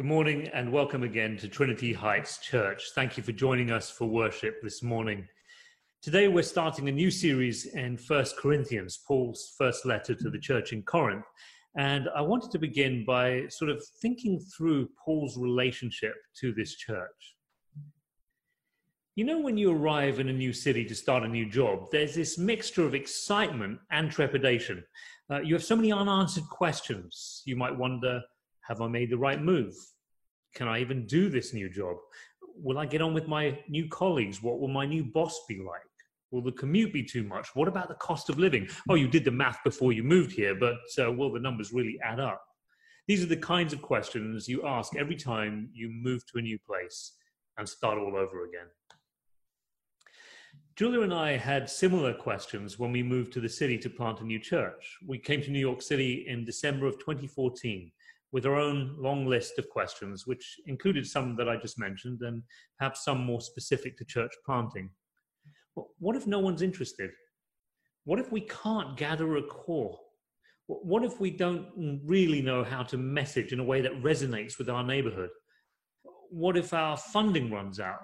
Good morning and welcome again to Trinity Heights Church. Thank you for joining us for worship this morning. Today we're starting a new series in First Corinthians, Paul's first letter to the church in Corinth. And I wanted to begin by sort of thinking through Paul's relationship to this church. You know, when you arrive in a new city to start a new job, there's this mixture of excitement and trepidation. Uh, you have so many unanswered questions. You might wonder, have I made the right move? Can I even do this new job? Will I get on with my new colleagues? What will my new boss be like? Will the commute be too much? What about the cost of living? Oh, you did the math before you moved here, but uh, will the numbers really add up? These are the kinds of questions you ask every time you move to a new place and start all over again. Julia and I had similar questions when we moved to the city to plant a new church. We came to New York City in December of 2014 with our own long list of questions, which included some that I just mentioned and perhaps some more specific to church planting. What if no one's interested? What if we can't gather a core? What if we don't really know how to message in a way that resonates with our neighborhood? What if our funding runs out?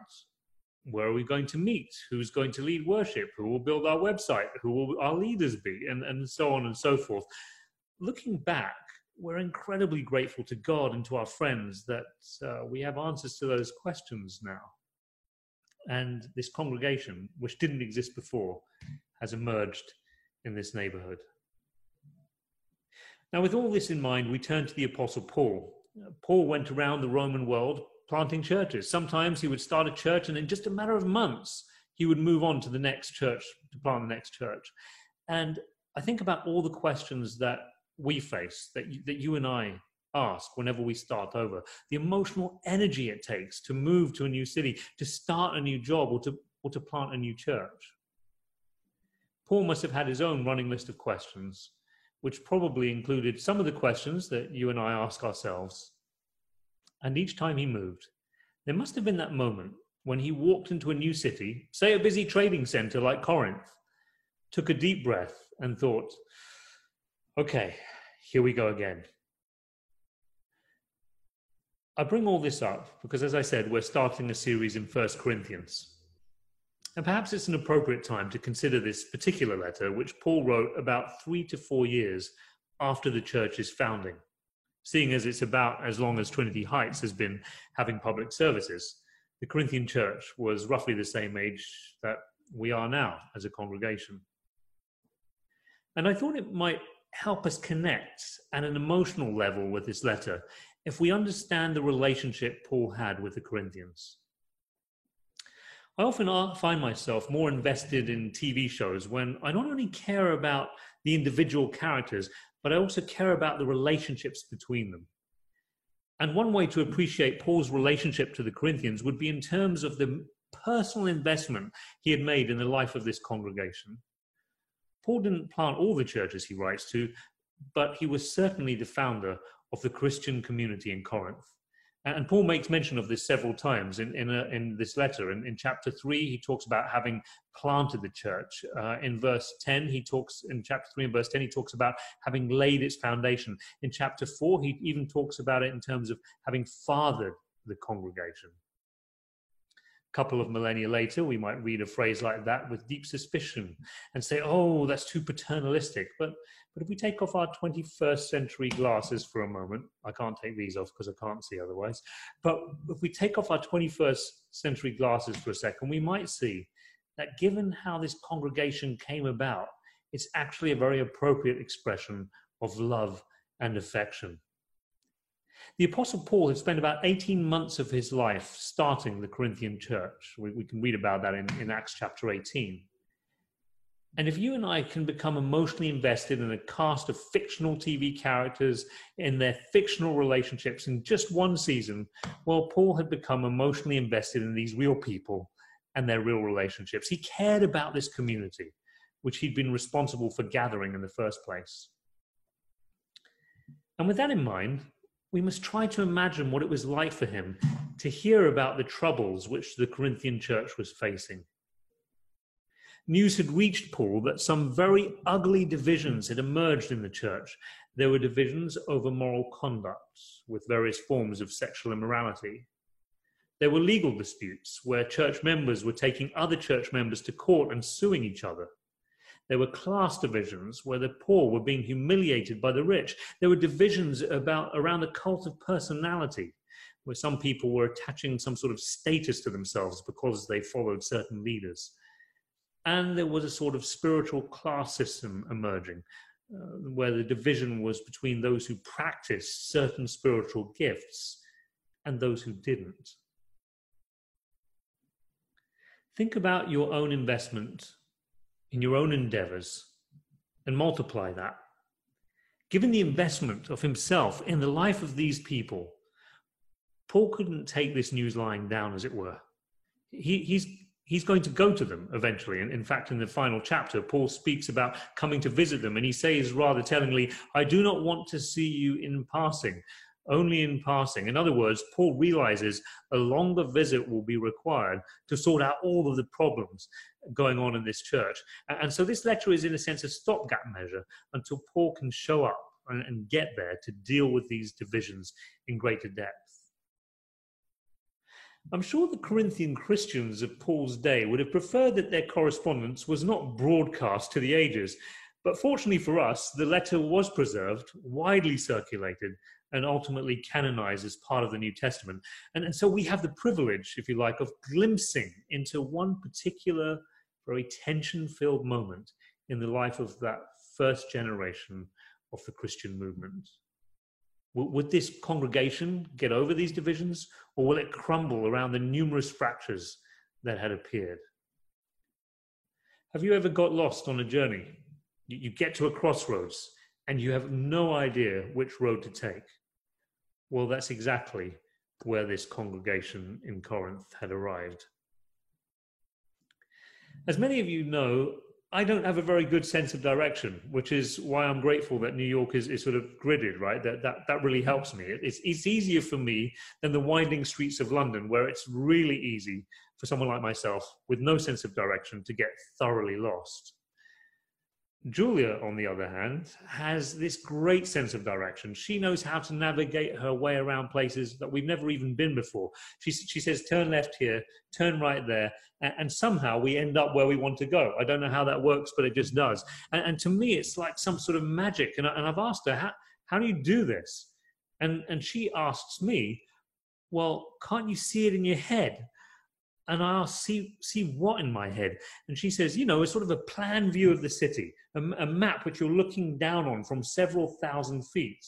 Where are we going to meet? Who's going to lead worship? Who will build our website? Who will our leaders be? And, and so on and so forth. Looking back, we're incredibly grateful to God and to our friends that uh, we have answers to those questions now. And this congregation, which didn't exist before, has emerged in this neighborhood. Now, with all this in mind, we turn to the Apostle Paul. Paul went around the Roman world planting churches. Sometimes he would start a church, and in just a matter of months, he would move on to the next church to plant the next church. And I think about all the questions that we face, that you, that you and I ask whenever we start over, the emotional energy it takes to move to a new city, to start a new job, or to, or to plant a new church. Paul must have had his own running list of questions, which probably included some of the questions that you and I ask ourselves. And each time he moved, there must have been that moment when he walked into a new city, say a busy trading center like Corinth, took a deep breath and thought, Okay, here we go again. I bring all this up because, as I said, we're starting a series in First Corinthians. And perhaps it's an appropriate time to consider this particular letter, which Paul wrote about three to four years after the church's founding, seeing as it's about as long as Trinity Heights has been having public services. The Corinthian church was roughly the same age that we are now as a congregation. And I thought it might help us connect at an emotional level with this letter if we understand the relationship Paul had with the Corinthians. I often find myself more invested in TV shows when I not only care about the individual characters, but I also care about the relationships between them. And one way to appreciate Paul's relationship to the Corinthians would be in terms of the personal investment he had made in the life of this congregation. Paul didn't plant all the churches he writes to, but he was certainly the founder of the Christian community in Corinth. And Paul makes mention of this several times in, in, a, in this letter. In, in, chapter 3, he talks about having planted the church. Uh, in verse 10, he talks, in chapter 3 and verse 10, he talks about having laid its foundation. In chapter 4, he even talks about it in terms of having fathered the congregation couple of millennia later, we might read a phrase like that with deep suspicion and say, oh, that's too paternalistic. But, but if we take off our 21st century glasses for a moment, I can't take these off because I can't see otherwise. But if we take off our 21st century glasses for a second, we might see that given how this congregation came about, it's actually a very appropriate expression of love and affection. The Apostle Paul had spent about 18 months of his life starting the Corinthian church. We, we can read about that in, in Acts chapter 18. And if you and I can become emotionally invested in a cast of fictional TV characters in their fictional relationships in just one season, well, Paul had become emotionally invested in these real people and their real relationships. He cared about this community, which he'd been responsible for gathering in the first place. And with that in mind, we must try to imagine what it was like for him to hear about the troubles which the Corinthian church was facing. news had reached Paul that some very ugly divisions had emerged in the church. There were divisions over moral conduct, with various forms of sexual immorality. There were legal disputes where church members were taking other church members to court and suing each other. There were class divisions where the poor were being humiliated by the rich. There were divisions about, around the cult of personality, where some people were attaching some sort of status to themselves because they followed certain leaders. And there was a sort of spiritual class system emerging, uh, where the division was between those who practiced certain spiritual gifts and those who didn't. Think about your own investment in your own endeavors and multiply that. Given the investment of himself in the life of these people, Paul couldn't take this news lying down, as it were. He, he's, he's going to go to them eventually. And in fact, in the final chapter, Paul speaks about coming to visit them. And he says rather tellingly, I do not want to see you in passing, only in passing. In other words, Paul realizes a longer visit will be required to sort out all of the problems going on in this church. And so this letter is, in a sense, a stopgap measure until Paul can show up and get there to deal with these divisions in greater depth. I'm sure the Corinthian Christians of Paul's day would have preferred that their correspondence was not broadcast to the ages. But fortunately for us, the letter was preserved, widely circulated, and ultimately canonized as part of the New Testament. And, and so we have the privilege, if you like, of glimpsing into one particular, very tension filled moment in the life of that first generation of the Christian movement. Would this congregation get over these divisions, or will it crumble around the numerous fractures that had appeared? Have you ever got lost on a journey? You get to a crossroads and you have no idea which road to take. Well, that's exactly where this congregation in Corinth had arrived. As many of you know, I don't have a very good sense of direction, which is why I'm grateful that New York is, is sort of gridded, right? That, that, that really helps me. It's, it's easier for me than the winding streets of London, where it's really easy for someone like myself with no sense of direction to get thoroughly lost. Julia, on the other hand, has this great sense of direction. She knows how to navigate her way around places that we've never even been before. She, she says, turn left here, turn right there, and, and somehow we end up where we want to go. I don't know how that works, but it just does. And, and to me, it's like some sort of magic. And, I, and I've asked her, how, how do you do this? And, and she asks me, well, can't you see it in your head? And I ask, see, see what in my head? And she says, you know, a sort of a plan view of the city, a, a map which you're looking down on from several thousand feet.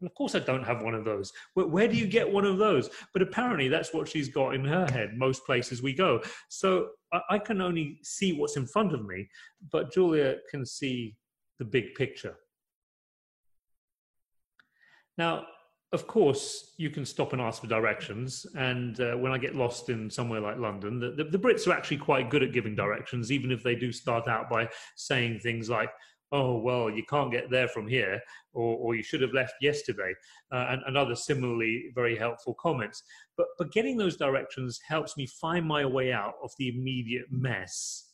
And of course, I don't have one of those. Where, where, do you get one of those? But apparently, that's what she's got in her head most places we go. So I, I can only see what's in front of me, but Julia can see the big picture. Now, of course, you can stop and ask for directions. And uh, when I get lost in somewhere like London, the, the, the, Brits are actually quite good at giving directions, even if they do start out by saying things like, oh, well, you can't get there from here, or, or you should have left yesterday, uh, and, and other similarly very helpful comments. But, but getting those directions helps me find my way out of the immediate mess.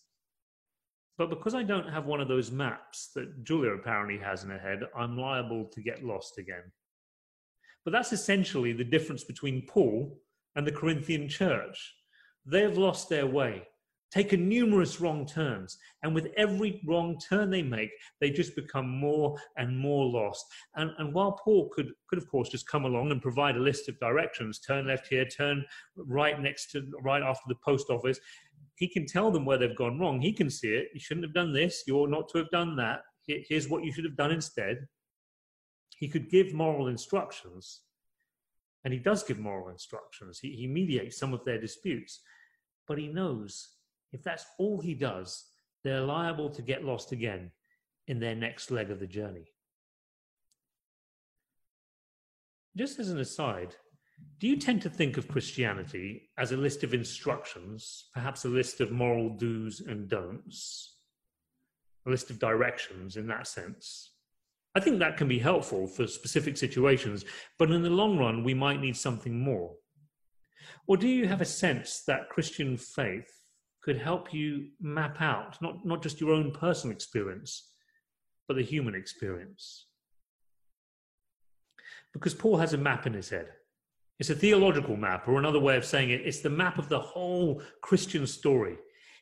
But because I don't have one of those maps that Julia apparently has in her head, I'm liable to get lost again. But that's essentially the difference between Paul and the Corinthian church. They have lost their way, taken numerous wrong turns, and with every wrong turn they make, they just become more and more lost. And, and while Paul could, could, of course, just come along and provide a list of directions turn left here, turn right next to, right after the post office, he can tell them where they've gone wrong. He can see it. You shouldn't have done this. You ought not to have done that. Here's what you should have done instead. He could give moral instructions, and he does give moral instructions. He, he mediates some of their disputes, but he knows if that's all he does, they're liable to get lost again in their next leg of the journey. Just as an aside, do you tend to think of Christianity as a list of instructions, perhaps a list of moral do's and don'ts, a list of directions in that sense? I think that can be helpful for specific situations, but in the long run, we might need something more. Or do you have a sense that Christian faith, could help you map out not, not just your own personal experience, but the human experience. Because Paul has a map in his head. It's a theological map, or another way of saying it, it's the map of the whole Christian story.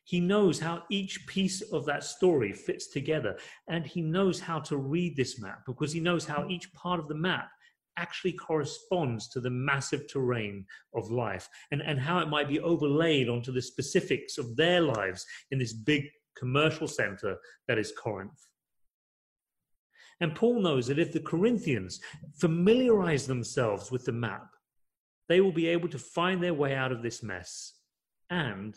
He knows how each piece of that story fits together, and he knows how to read this map because he knows how each part of the map actually corresponds to the massive terrain of life and, and how it might be overlaid onto the specifics of their lives in this big commercial center that is Corinth. And Paul knows that if the Corinthians familiarize themselves with the map, they will be able to find their way out of this mess and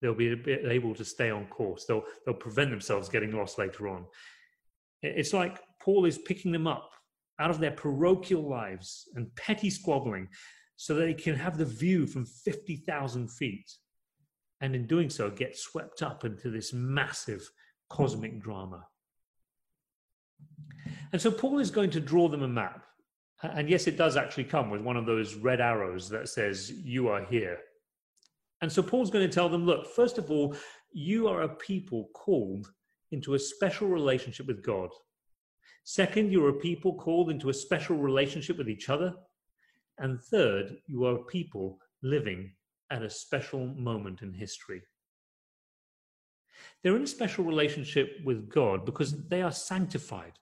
they'll be able to stay on course. They'll, they'll prevent themselves getting lost later on. It's like Paul is picking them up out of their parochial lives and petty squabbling so that they can have the view from 50,000 feet. And in doing so, get swept up into this massive cosmic drama. And so Paul is going to draw them a map. And yes, it does actually come with one of those red arrows that says, You are here. And so Paul's going to tell them, Look, first of all, you are a people called into a special relationship with God. Second, you are a people called into a special relationship with each other. And third, you are a people living at a special moment in history. They're in a special relationship with God because they are sanctified.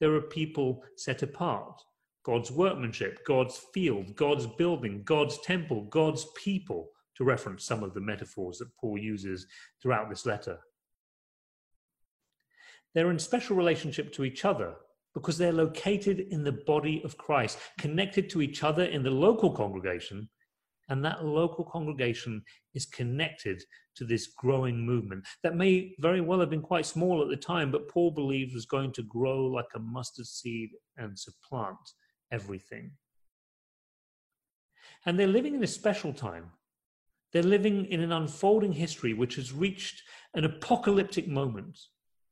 They're a people set apart. God's workmanship, God's field, God's building, God's temple, God's people, to reference some of the metaphors that Paul uses throughout this letter. They're in special relationship to each other because they're located in the body of Christ, connected to each other in the local congregation, and that local congregation is connected to this growing movement that may very well have been quite small at the time, but Paul believed was going to grow like a mustard seed and supplant everything. And they're living in a special time. They're living in an unfolding history which has reached an apocalyptic moment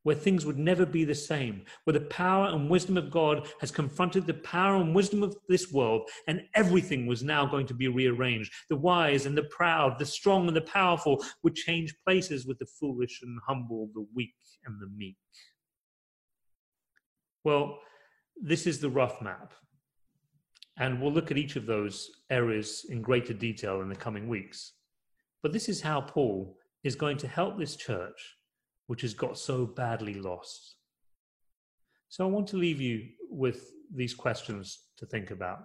where things would never be the same, where the power and wisdom of God has confronted the power and wisdom of this world, and everything was now going to be rearranged. The wise and the proud, the strong and the powerful would change places with the foolish and humble, the weak and the meek. Well, this is the rough map. And we'll look at each of those areas in greater detail in the coming weeks. But this is how Paul is going to help this church which has got so badly lost. So I want to leave you with these questions to think about.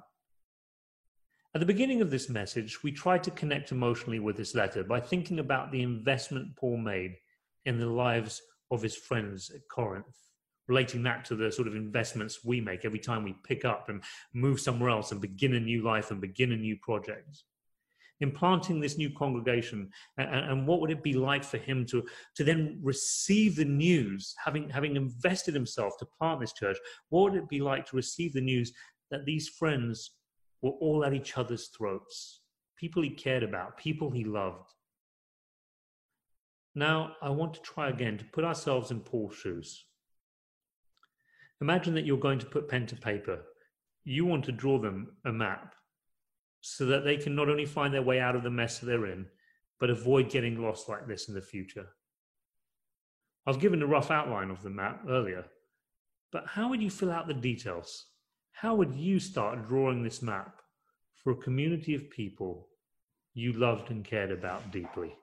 At the beginning of this message, we tried to connect emotionally with this letter by thinking about the investment Paul made in the lives of his friends at Corinth, relating that to the sort of investments we make every time we pick up and move somewhere else and begin a new life and begin a new project in planting this new congregation and, and, what would it be like for him to to then receive the news having having invested himself to plant this church? What would it be like to receive the news that these friends were all at each other's throats? People he cared about people he loved. Now i want to try again to put ourselves in paul's shoes. Imagine that you're going to put pen to paper. You want to draw them a map so that they can not only find their way out of the mess they're in, but avoid getting lost like this in the future. I've given a rough outline of the map earlier, but how would you fill out the details? How would you start drawing this map for a community of people you loved and cared about deeply?